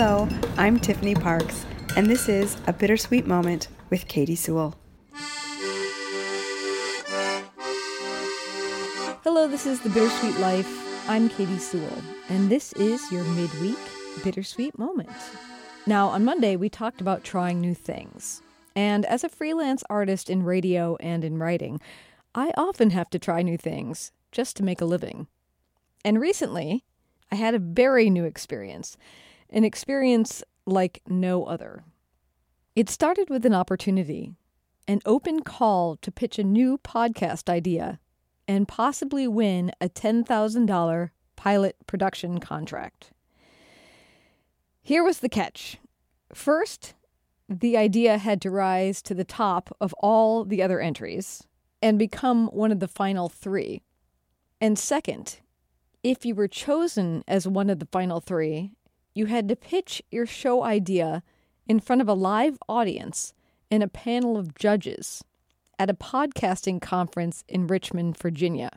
Hello, I'm Tiffany Parks, and this is A Bittersweet Moment with Katy Sewell. Hello, this is The Bittersweet Life. I'm Katy Sewell, and this is your midweek bittersweet moment. Now, on Monday, we talked about trying new things. And as a freelance artist in radio and in writing, I often have to try new things just to make a living. And recently, I had a very new experience, an experience like no other. It started with an opportunity, an open call to pitch a new podcast idea and possibly win a $10,000 pilot production contract. Here was the catch. First, the idea had to rise to the top of all the other entries and become one of the final three. And second, if you were chosen as one of the final three, you had to pitch your show idea in front of a live audience and a panel of judges at a podcasting conference in Richmond, Virginia.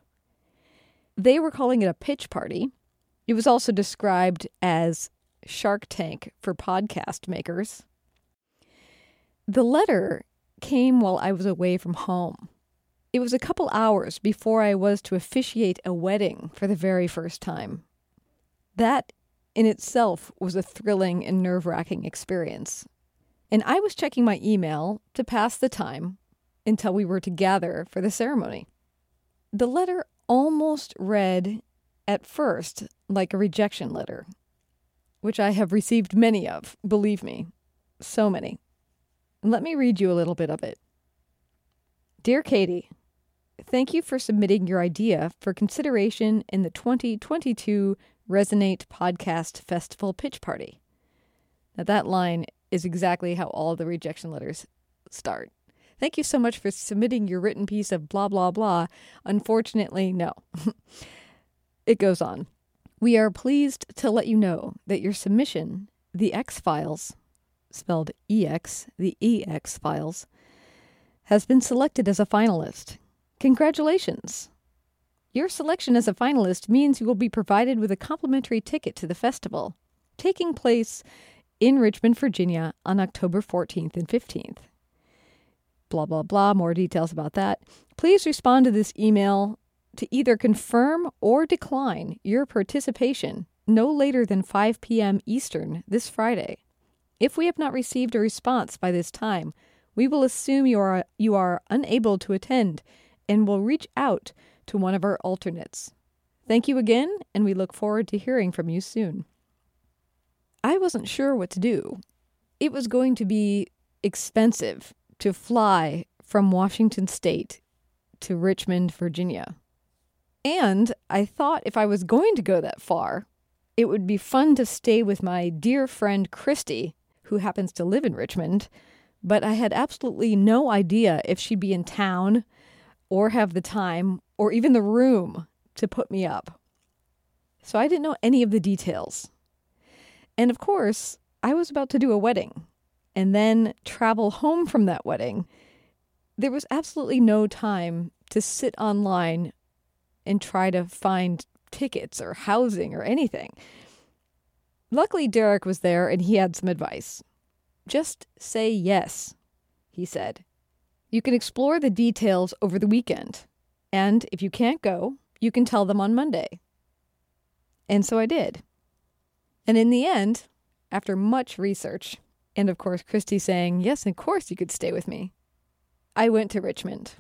They were calling it a pitch party. It was also described as Shark Tank for podcast makers. The letter came while I was away from home. It was a couple hours before I was to officiate a wedding for the very first time. That in itself was a thrilling and nerve wracking experience. And I was checking my email to pass the time until we were to gather for the ceremony. The letter almost read at first like a rejection letter, which I have received many of, believe me, so many. Let me read you a little bit of it. Dear Katy, thank you for submitting your idea for consideration in the 2022 Resonate Podcast Festival Pitch Party. Now, that line is exactly how all the rejection letters start. Thank you so much for submitting your written piece of blah, blah, blah. Unfortunately, no. it goes on. We are pleased to let you know that your submission, the X Files, spelled EX, the EX Files, has been selected as a finalist. Congratulations! Your selection as a finalist means you will be provided with a complimentary ticket to the festival, taking place in Richmond, Virginia on October 14th and 15th. Blah, blah, blah. More details about that. Please respond to this email to either confirm or decline your participation no later than 5 p.m. Eastern this Friday. If we have not received a response by this time, we will assume you are, you are unable to attend and will reach out to one of our alternates. Thank you again, and we look forward to hearing from you soon. I wasn't sure what to do. It was going to be expensive to fly from Washington State to Richmond, Virginia. And I thought if I was going to go that far, it would be fun to stay with my dear friend Christy, who happens to live in Richmond, but I had absolutely no idea if she'd be in town or have the time or even the room to put me up. So I didn't know any of the details. And of course, I was about to do a wedding and then travel home from that wedding. There was absolutely no time to sit online and try to find tickets or housing or anything. Luckily, Derek was there and he had some advice. Just say yes, he said. You can explore the details over the weekend. And if you can't go, you can tell them on Monday. And so I did. And in the end, after much research, and of course, Christy saying, Yes, of course you could stay with me, I went to Richmond.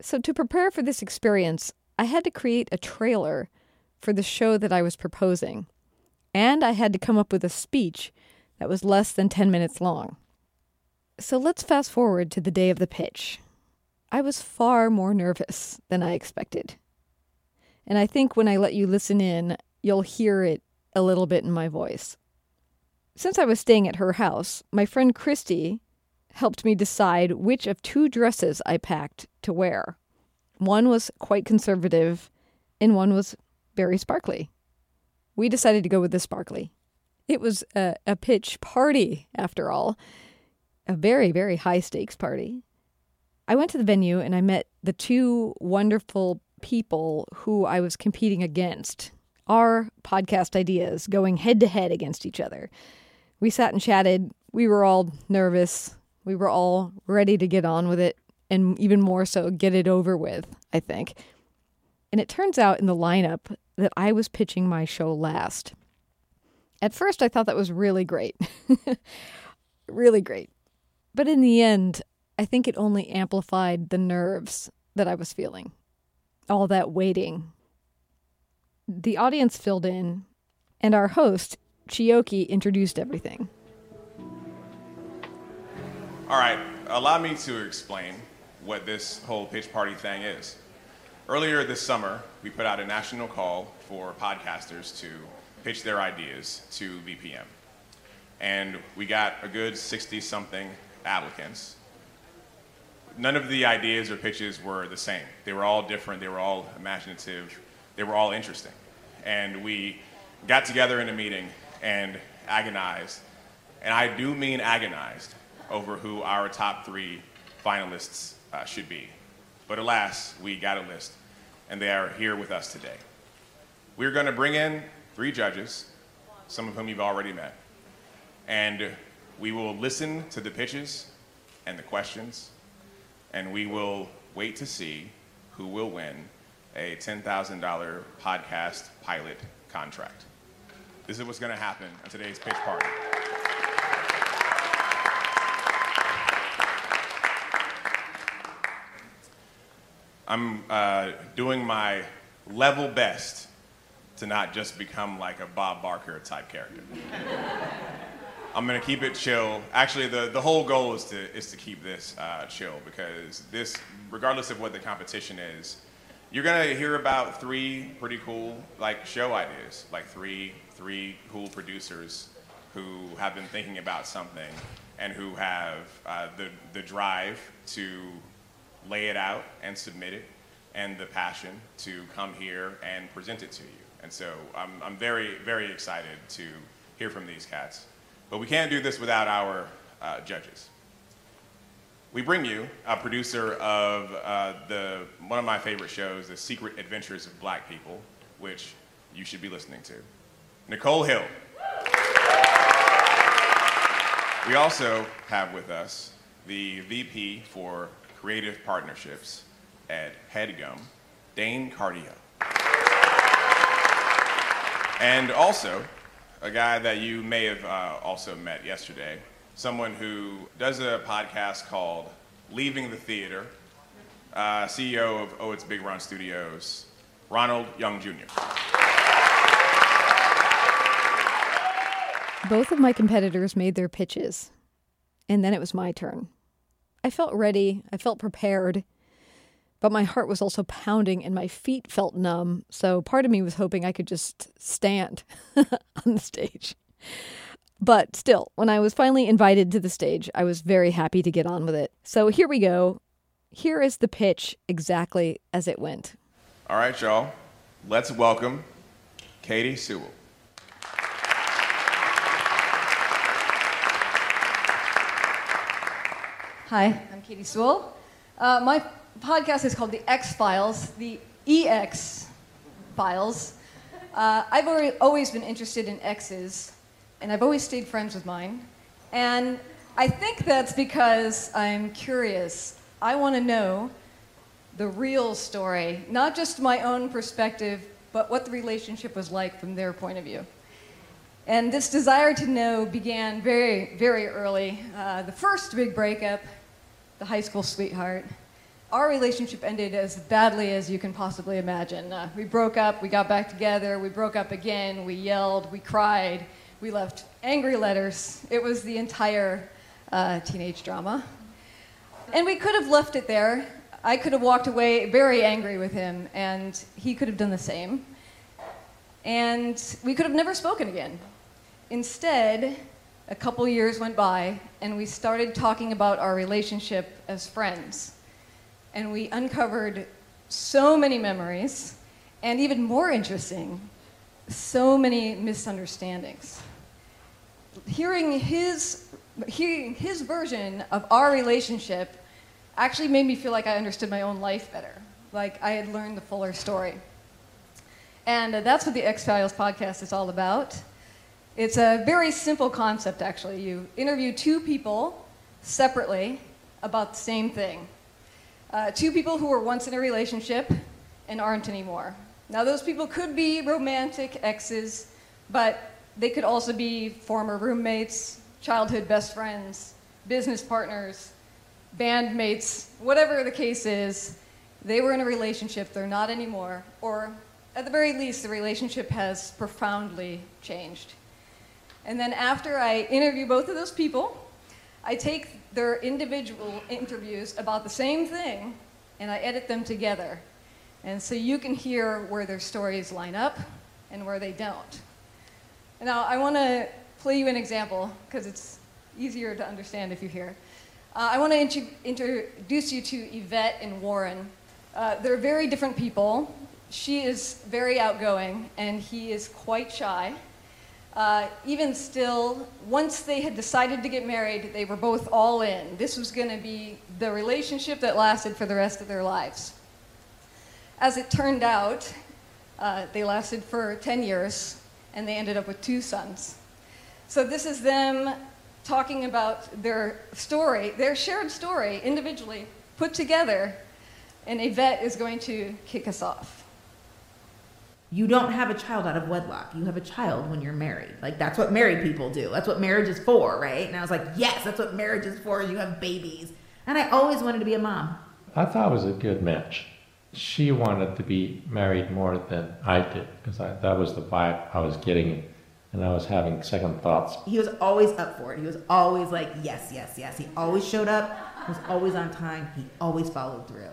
So, to prepare for this experience, I had to create a trailer for the show that I was proposing, and I had to come up with a speech that was less than 10 minutes long. So let's fast forward to the day of the pitch. I was far more nervous than I expected. And I think when I let you listen in, you'll hear it a little bit in my voice. Since I was staying at her house, my friend Christy helped me decide which of two dresses I packed to wear. One was quite conservative, and one was very sparkly. We decided to go with the sparkly. It was a, a pitch party, after all, a very, very high stakes party. I went to the venue and I met the two wonderful people who I was competing against our podcast ideas going head to head against each other. We sat and chatted. We were all nervous. We were all ready to get on with it, and even more so, get it over with, I think. And it turns out in the lineup that I was pitching my show last. At first, I thought that was really great. really great. But in the end, I think it only amplified the nerves that I was feeling. All that waiting. The audience filled in, and our host, Chioke, introduced everything. All right, allow me to explain what this whole pitch party thing is. Earlier this summer, we put out a national call for podcasters to pitch their ideas to VPM. And we got a good 60 something applicants. None of the ideas or pitches were the same. They were all different, they were all imaginative, they were all interesting. And we got together in a meeting and agonized, and I do mean agonized, over who our top three finalists uh, should be. But alas, we got a list, and they are here with us today. We're going to bring in three judges, some of whom you've already met, and we will listen to the pitches and the questions, and we will wait to see who will win a $10,000 podcast pilot contract. This is what's going to happen at today's pitch party. I'm uh, doing my level best to not just become like a Bob Barker type character. I'm gonna keep it chill. Actually, the, the whole goal is to is to keep this uh, chill because this, regardless of what the competition is, you're gonna hear about three pretty cool like show ideas, like three three cool producers who have been thinking about something and who have uh, the the drive to lay it out and submit it, and the passion to come here and present it to you. And so I'm, I'm very, very excited to hear from these cats. But we can't do this without our uh, judges. We bring you a producer of uh, the, one of my favorite shows, The Secret Adventures of Black People, which you should be listening to, Nicole Hill. We also have with us the VP for Creative Partnerships at HeadGum, Dane Cardio. And also, a guy that you may have uh, also met yesterday, someone who does a podcast called Leaving the Theater, uh, CEO of Oh It's Big Run Studios, Ronald Young Jr. Both of my competitors made their pitches, and then it was my turn. I felt ready, I felt prepared, but my heart was also pounding and my feet felt numb. So part of me was hoping I could just stand on the stage. But still, when I was finally invited to the stage, I was very happy to get on with it. So here we go. Here is the pitch exactly as it went. All right, y'all. Let's welcome Katy Sewell. Hi, I'm Katy Sewell. Uh, my podcast is called The X Files, the EX Files. Uh, I've always been interested in X's, and I've always stayed friends with mine. And I think that's because I'm curious. I want to know the real story, not just my own perspective, but what the relationship was like from their point of view. And this desire to know began very, very early. Uh, the first big breakup, the high school sweetheart, our relationship ended as badly as you can possibly imagine. Uh, we broke up, we got back together, we broke up again, we yelled, we cried, we left angry letters. It was the entire uh, teenage drama. And we could have left it there. I could have walked away very angry with him, and he could have done the same. And we could have never spoken again. Instead, a couple years went by, and we started talking about our relationship as friends and we uncovered so many memories, and even more interesting, so many misunderstandings. Hearing his, hearing his version of our relationship actually made me feel like I understood my own life better, like I had learned the fuller story. And that's what the X Files podcast is all about. It's a very simple concept, actually. You interview two people separately about the same thing. Uh, two people who were once in a relationship and aren't anymore. Now, those people could be romantic exes, but they could also be former roommates, childhood best friends, business partners, bandmates, whatever the case is. They were in a relationship, they're not anymore, or at the very least, the relationship has profoundly changed. And then after I interview both of those people, I take their individual interviews about the same thing and I edit them together. And so you can hear where their stories line up and where they don't. Now, I want to play you an example because it's easier to understand if you hear. Uh, I want to int- introduce you to Yvette and Warren. Uh, they're very different people. She is very outgoing, and he is quite shy. Uh, even still, once they had decided to get married, they were both all in. This was going to be the relationship that lasted for the rest of their lives. As it turned out, uh, they lasted for 10 years and they ended up with two sons. So, this is them talking about their story, their shared story, individually put together, and Yvette is going to kick us off. You don't have a child out of wedlock. You have a child when you're married. Like, that's what married people do. That's what marriage is for, right? And I was like, yes, that's what marriage is for. You have babies. And I always wanted to be a mom. I thought it was a good match she wanted to be married more than I did because that was the vibe I was getting, and I was having second thoughts. He was always up for it. He was always like, yes, yes, yes. He always showed up. He was always on time. He always followed through.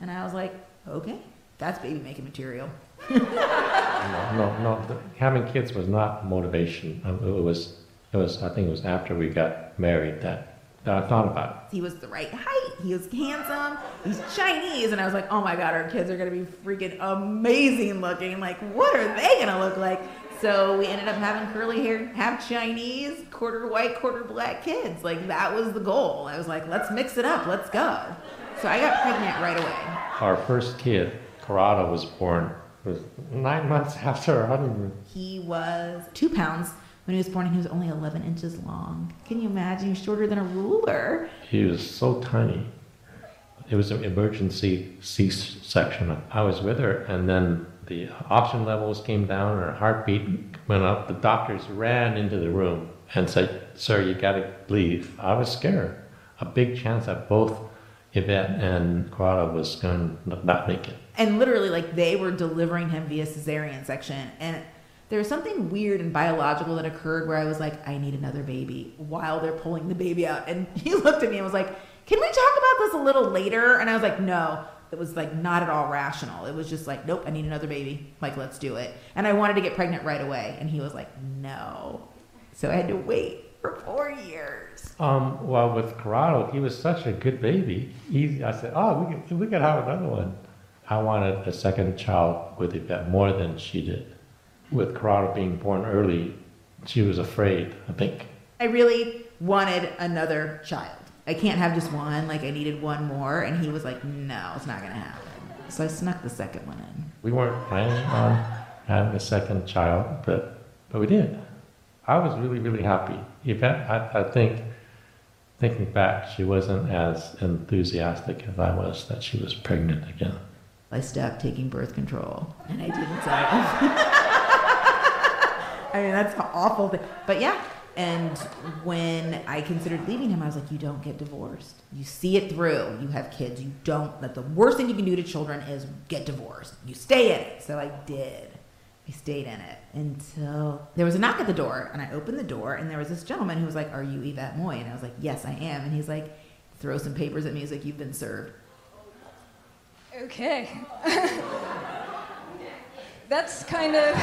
And I was like, okay, that's baby making material. No, no, no. Having kids was not motivation. Um, it was, it was. I think it was after we got married that I thought about it. He was the right height. He was handsome. He's Chinese, and I was like, oh my god, our kids are gonna be freaking amazing looking. Like, what are they gonna look like? So we ended up having curly hair, half Chinese, quarter white, quarter black kids. Like that was the goal. I was like, let's mix it up. Let's go. So I got pregnant right away. Our first kid, Corrado, was born was nine months after our honeymoon. He was two pounds when he was born, and he was only 11 inches long. Can you imagine? He was shorter than a ruler. He was so tiny. It was an emergency C-section. I was with her, and then the oxygen levels came down, her heartbeat went up. The doctors ran into the room and said, "Sir, you got to leave." I was scared. A big chance that both Yvette and Corrado was going to not make it. And literally, like they were delivering him via cesarean section, and there was something weird and biological that occurred where I was like, I need another baby while they're pulling the baby out. And he looked at me and was like, Can we talk about this a little later? And I was like, No. It was like not at all rational. It was just like, Nope, I need another baby. Like, let's do it. And I wanted to get pregnant right away. And he was like, No. So I had to wait for four years. Um, well, with Corrado, he was such a good baby. He, I said, Oh, we could, we could have another one. I wanted a second child with Yvette uh, more than she did with Corrado being born early, she was afraid, I think. I really wanted another child. I can't have just one, like I needed one more. And he was like, no, it's not going to happen. So I snuck the second one in. We weren't planning on having a second child, but, but we did. I was really, really happy. Yvette, I, I think, thinking back, she wasn't as enthusiastic as I was that she was pregnant again. I stopped taking birth control and I didn't tell I mean, that's an awful thing. But yeah. And when I considered leaving him, I was like, you don't get divorced. You see it through. You have kids. You don't. That the worst thing you can do to children is get divorced. You stay in it. So I did. I stayed in it until there was a knock at the door, and I opened the door, and there was this gentleman who was like, "Are you Yvette Moy?" And I was like, "Yes, I am." And he's like, "Throw some papers at me." He's like, "You've been served." Okay. That's kind of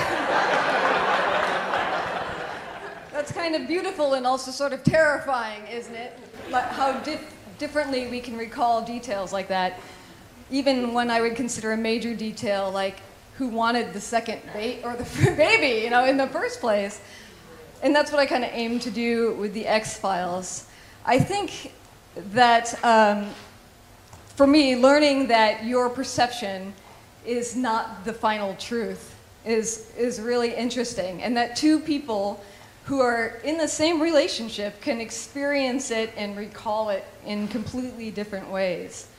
That's kind of beautiful and also sort of terrifying, isn't it? How dif- differently we can recall details like that. Even when I would consider a major detail like who wanted the second ba- or the baby, you know, in the first place. And that's what I kind of aim to do with the X Files. I think that um, for me, learning that your perception is not the final truth is, is really interesting, and that two people who are in the same relationship can experience it and recall it in completely different ways.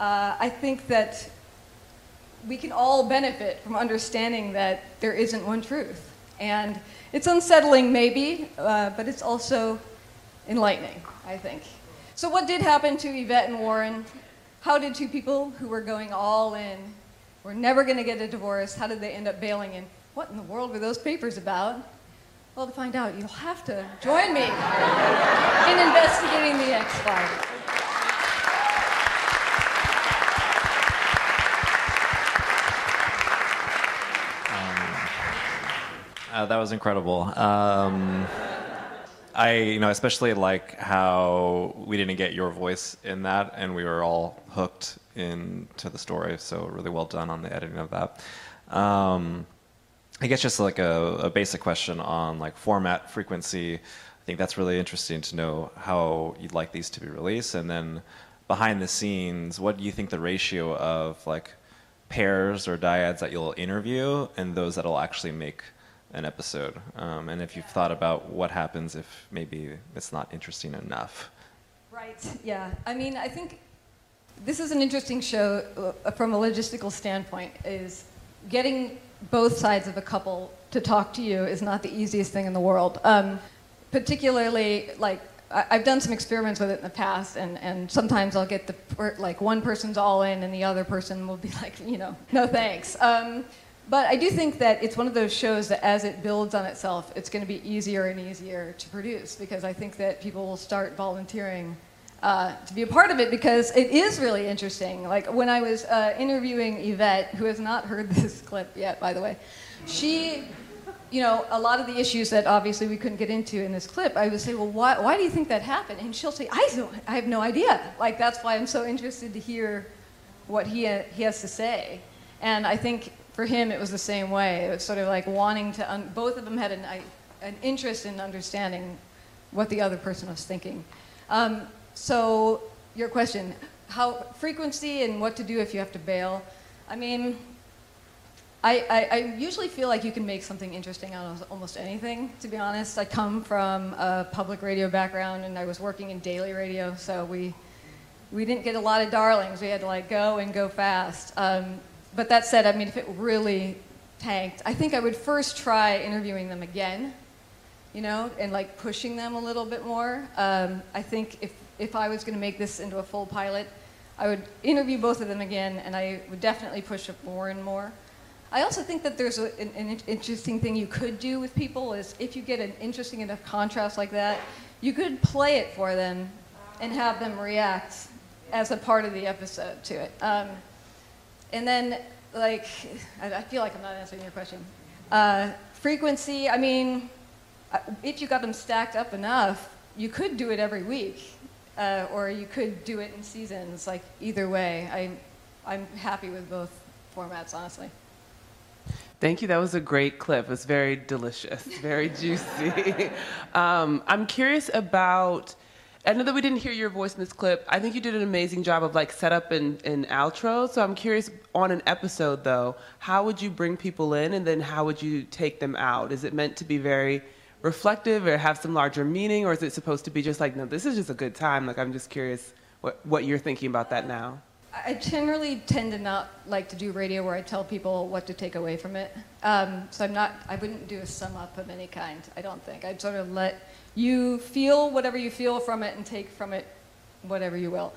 Uh, I think that we can all benefit from understanding that there isn't one truth. And it's unsettling, maybe, uh, but it's also enlightening, I think. So, what did happen to Yvette and Warren? How did two people who were going all in, were never going to get a divorce, how did they end up bailing in? What in the world were those papers about? Well, to find out, you'll have to join me in investigating the X Files. Uh, that was incredible. Um, I, you know, especially like how we didn't get your voice in that, and we were all hooked into the story. So really well done on the editing of that. Um, I guess just like a, a, basic question on like format frequency. I think that's really interesting to know how you'd like these to be released, and then behind the scenes, what do you think the ratio of like pairs or dyads that you'll interview and those that'll actually make an episode, um, and if you've thought about what happens if maybe it's not interesting enough. Right. Yeah. I mean, I think this is an interesting show uh, from a logistical standpoint. Is getting both sides of a couple to talk to you is not the easiest thing in the world. Um, particularly, like I've done some experiments with it in the past, and, and sometimes I'll get the like one person's all in, and the other person will be like, you know, no thanks. Um, but I do think that it's one of those shows that as it builds on itself, it's going to be easier and easier to produce because I think that people will start volunteering uh, to be a part of it because it is really interesting. Like when I was uh, interviewing Yvette, who has not heard this clip yet, by the way, she, you know, a lot of the issues that obviously we couldn't get into in this clip, I would say, well, why, why do you think that happened? And she'll say, I, don't, I have no idea. Like that's why I'm so interested to hear what he, he has to say. And I think for him, it was the same way. It was sort of like wanting to, both of them had an, an interest in understanding what the other person was thinking. Um, so, your question how frequency and what to do if you have to bail. I mean, I, I, I, usually feel like you can make something interesting out of almost anything, to be honest. I come from a public radio background and I was working in daily radio, so we, we didn't get a lot of darlings. We had to like go and go fast. Um, but that said, I mean, if it really tanked, I think I would first try interviewing them again, you know, and like pushing them a little bit more. Um, I think if, if I was going to make this into a full pilot, I would interview both of them again, and I would definitely push it more and more. I also think that there's a, an, an, interesting thing you could do with people is if you get an interesting enough contrast like that, you could play it for them and have them react as a part of the episode to it. Um, and then, like, I, feel like I'm not answering your question. Uh, frequency, I mean, uh, if you got them stacked up enough, you could do it every week, uh, or you could do it in seasons. Like, either way, I, I'm happy with both formats, honestly. Thank you. That was a great clip. It was very delicious, very juicy. um, I'm curious about I know that we didn't hear your voice in this clip. I think you did an amazing job of like setup and, and outro. So I'm curious on an episode though, how would you bring people in and then how would you take them out? Is it meant to be very reflective or have some larger meaning or is it supposed to be just like, no, this is just a good time? Like I'm just curious what, what you're thinking about that now. I generally tend to not like to do radio where I tell people what to take away from it. Um, so I'm not, I wouldn't do a sum up of any kind, I don't think. I'd sort of let you feel whatever you feel from it and take from it whatever you will.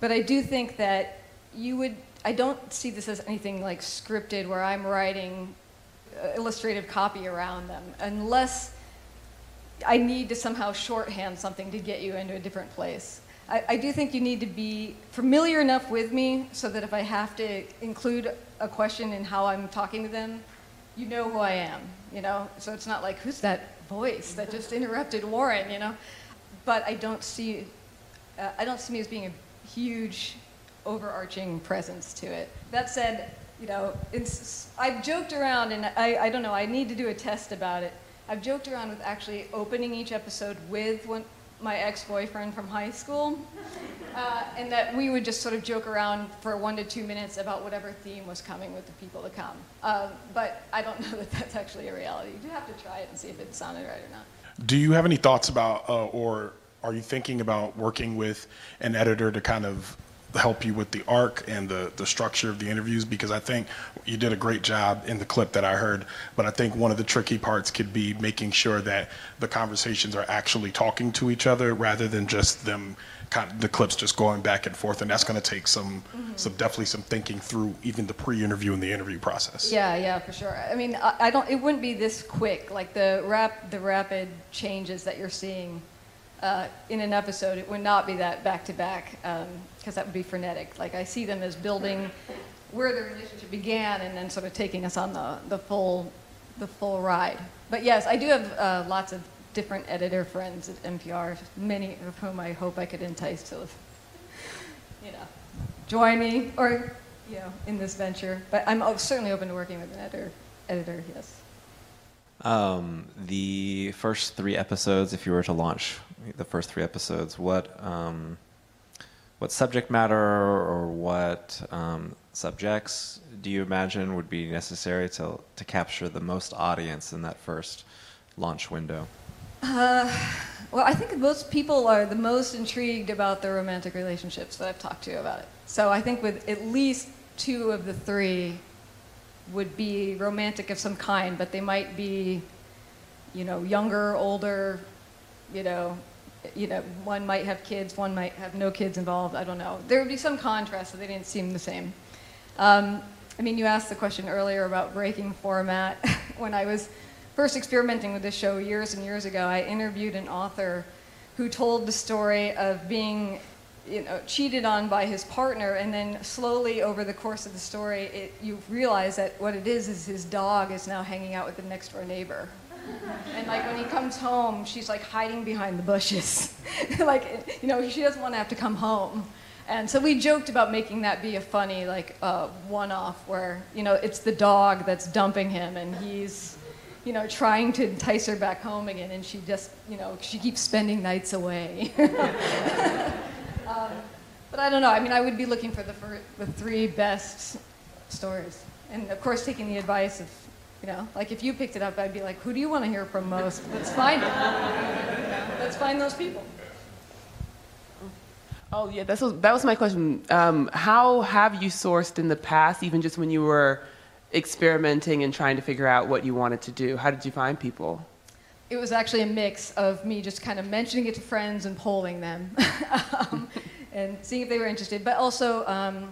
But I do think that you would, I don't see this as anything like scripted where I'm writing uh, illustrative copy around them, unless I need to somehow shorthand something to get you into a different place. I, I, do think you need to be familiar enough with me so that if I have to include a question in how I'm talking to them, you know who I am, you know? So it's not like, who's that voice that just interrupted Warren, you know. But I don't see, uh, I don't see me as being a huge, overarching presence to it. That said, you know, I've joked around, and I, I don't know, I need to do a test about it. I've joked around with actually opening each episode with one, my ex-boyfriend from high school, Uh, and that we would just sort of joke around for one to two minutes about whatever theme was coming with the people to come. Um, but I don't know that that's actually a reality. You have to try it and see if it sounded right or not. Do you have any thoughts about, uh, or are you thinking about working with an editor to kind of help you with the arc and the, the structure of the interviews? Because I think you did a great job in the clip that I heard, but I think one of the tricky parts could be making sure that the conversations are actually talking to each other rather than just them kind of the clips just going back and forth, and that's going to take some, mm-hmm. some definitely some thinking through even the pre-interview and the interview process. Yeah, yeah, for sure. I mean, I, I don't. It wouldn't be this quick. Like the rap, the rapid changes that you're seeing uh, in an episode, it would not be that back to back because that would be frenetic. Like I see them as building where the relationship began and then sort of taking us on the, the full the full ride. But yes, I do have uh, lots of different editor friends at NPR, many of whom I hope I could entice to, you know, join me or you know in this venture. But I'm certainly open to working with an editor. Editor, yes. Um, the first three episodes, if you were to launch the first three episodes, what um, what subject matter or what um, subjects do you imagine would be necessary to to capture the most audience in that first launch window? Well, I think most people are the most intrigued about the romantic relationships that I've talked to about it. So I think with at least two of the three would be romantic of some kind, but they might be, you know, younger, older, you know, you know, one might have kids, one might have no kids involved. I don't know. There would be some contrast, so they didn't seem the same. Um, I mean, you asked the question earlier about breaking format. when I was first experimenting with this show years and years ago, I interviewed an author who told the story of being you know, cheated on by his partner, and then slowly over the course of the story, it, you realize that what it is is his dog is now hanging out with the next door neighbor. And like when he comes home, she's like hiding behind the bushes. like, you know, she doesn't want to have to come home. And so we joked about making that be a funny, like, uh, one off where, you know, it's the dog that's dumping him and he's, you know, trying to entice her back home again and she just, you know, she keeps spending nights away. I don't know. I mean, I would be looking for the, fir- the three best stories. And of course, taking the advice of, you know, like if you picked it up, I'd be like, who do you want to hear from most? Let's find it. Let's find those people. Oh yeah, that's what, that was my question. Um, how have you sourced in the past, even just when you were experimenting and trying to figure out what you wanted to do? How did you find people? It was actually a mix of me just kind of mentioning it to friends and polling them um, and seeing if they were interested. But also, um,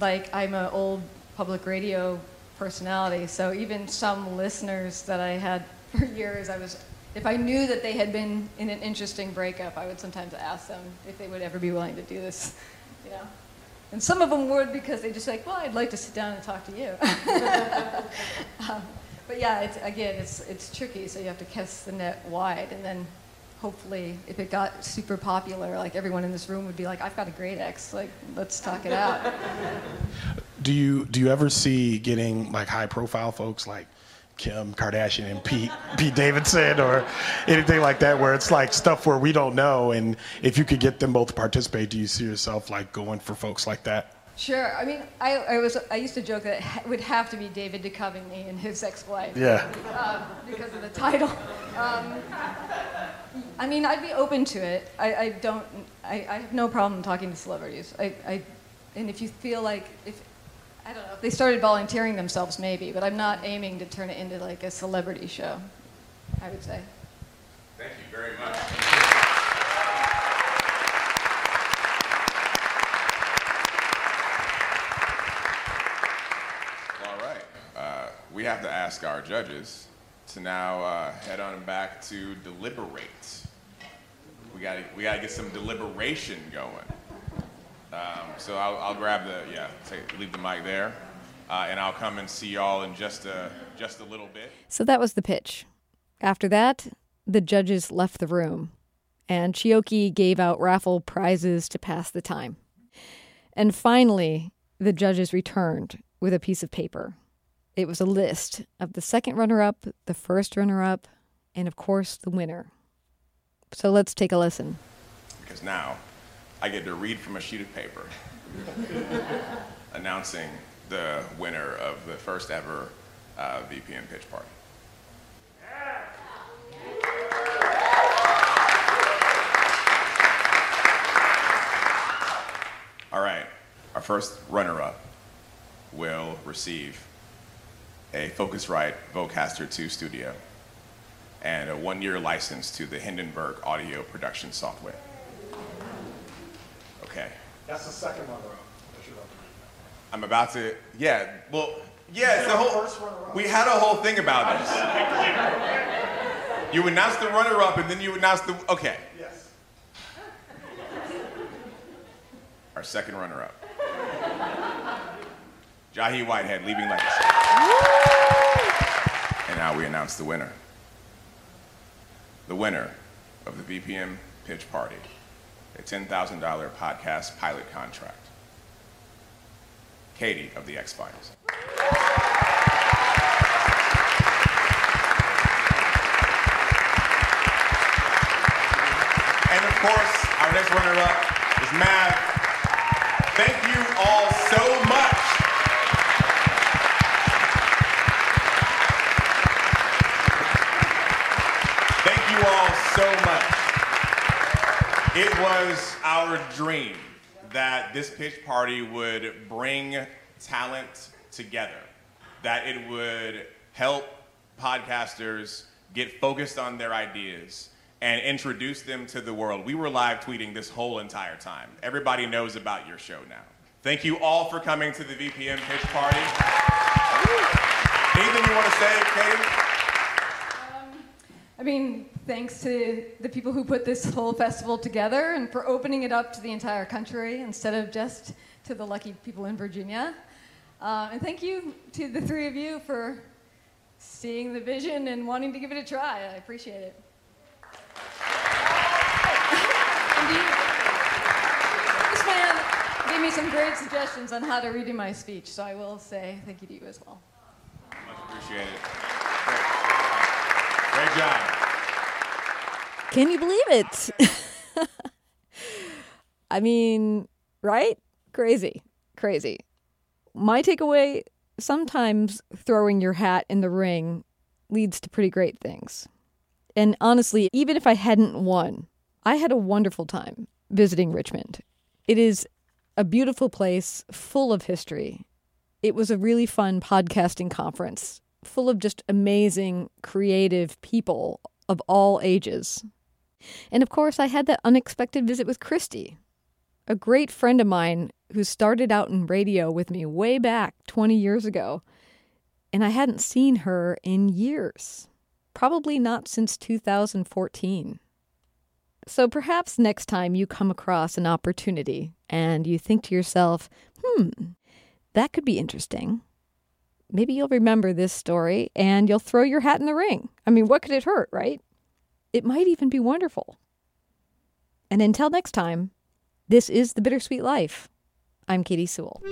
like, I'm an old public radio personality, so even some listeners that I had for years, I was, if I knew that they had been in an interesting breakup, I would sometimes ask them if they would ever be willing to do this, you know. And some of them would because they just like, well, I'd like to sit down and talk to you. um, but yeah, it's, again, it's, it's tricky, so you have to cast the net wide. And then hopefully, if it got super popular, like everyone in this room would be like, I've got a great ex, like, let's talk it out. Do you do you ever see getting like high profile folks like Kim Kardashian and Pete Pete Davidson or anything like that where it's like stuff where we don't know and if you could get them both to participate, do you see yourself like going for folks like that? Sure. I mean, I, I was I used to joke that it would have to be David Duchovny and his ex-wife. Yeah. Um, because of the title. Um, I mean, I'd be open to it. I, I don't. I, I have no problem talking to celebrities. I, I, and if you feel like if I don't know if they started volunteering themselves, maybe. But I'm not aiming to turn it into like a celebrity show. I would say. Thank you very much. All right. Uh, we have to ask our judges to now uh, head on back to deliberate. We got we got to get some deliberation going. Um, so I'll, I'll grab the yeah, take, leave the mic there, uh, and I'll come and see y'all in just a just a little bit. So that was the pitch. After that, the judges left the room, and Chioke gave out raffle prizes to pass the time. And finally, the judges returned with a piece of paper. It was a list of the second runner up, the first runner up, and of course, the winner. So let's take a listen. because now I get to read from a sheet of paper announcing the winner of the first ever uh, VPM pitch party. All right, our first runner-up will receive a Focusrite Vocaster 2 Studio and a one-year license to the Hindenburg audio production software. Okay. That's the second runner-up. I'm about to, yeah, well, yeah, it's the whole, we had a whole thing about this. You announced the runner-up and then you announced the, okay. Yes. Our second runner-up. Jahi Whitehead, Leaving Legacy. And now we announce the winner. The winner of the VPM Pitch Party, a $10,000 podcast pilot contract. Katy of the X Files. And of course, our next runner up is Mav. Thank you all so much. Thank you all so much. It was our dream that this pitch party would bring talent together, that it would help podcasters get focused on their ideas and introduce them to the world. We were live tweeting this whole entire time. Everybody knows about your show now. Thank you all for coming to the VPM pitch party. Anything you want to say, Katy? Um, I mean, thanks to the people who put this whole festival together and for opening it up to the entire country instead of just to the lucky people in Virginia. Uh, and thank you to the three of you for seeing the vision and wanting to give it a try. I appreciate it. This man gave me some great suggestions on how to redo my speech, so I will say thank you to you as well. Much appreciated. Great job. Can you believe it? I mean, right? Crazy. Crazy. My takeaway sometimes throwing your hat in the ring leads to pretty great things. And honestly, even if I hadn't won, I had a wonderful time visiting Richmond. It is a beautiful place full of history. It was a really fun podcasting conference full of just amazing, creative people of all ages. And of course, I had that unexpected visit with Christy, a great friend of mine who started out in radio with me way back 20 years ago. And I hadn't seen her in years, probably not since 2014. So perhaps next time you come across an opportunity and you think to yourself, hmm, that could be interesting. Maybe you'll remember this story and you'll throw your hat in the ring. I mean, what could it hurt, right? It might even be wonderful. And until next time, this is The Bittersweet Life. I'm Katy Sewell.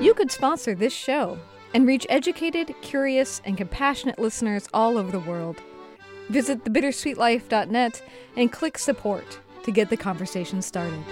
You could sponsor this show and reach educated, curious, and compassionate listeners all over the world. Visit thebittersweetlife.net and click support to get the conversation started.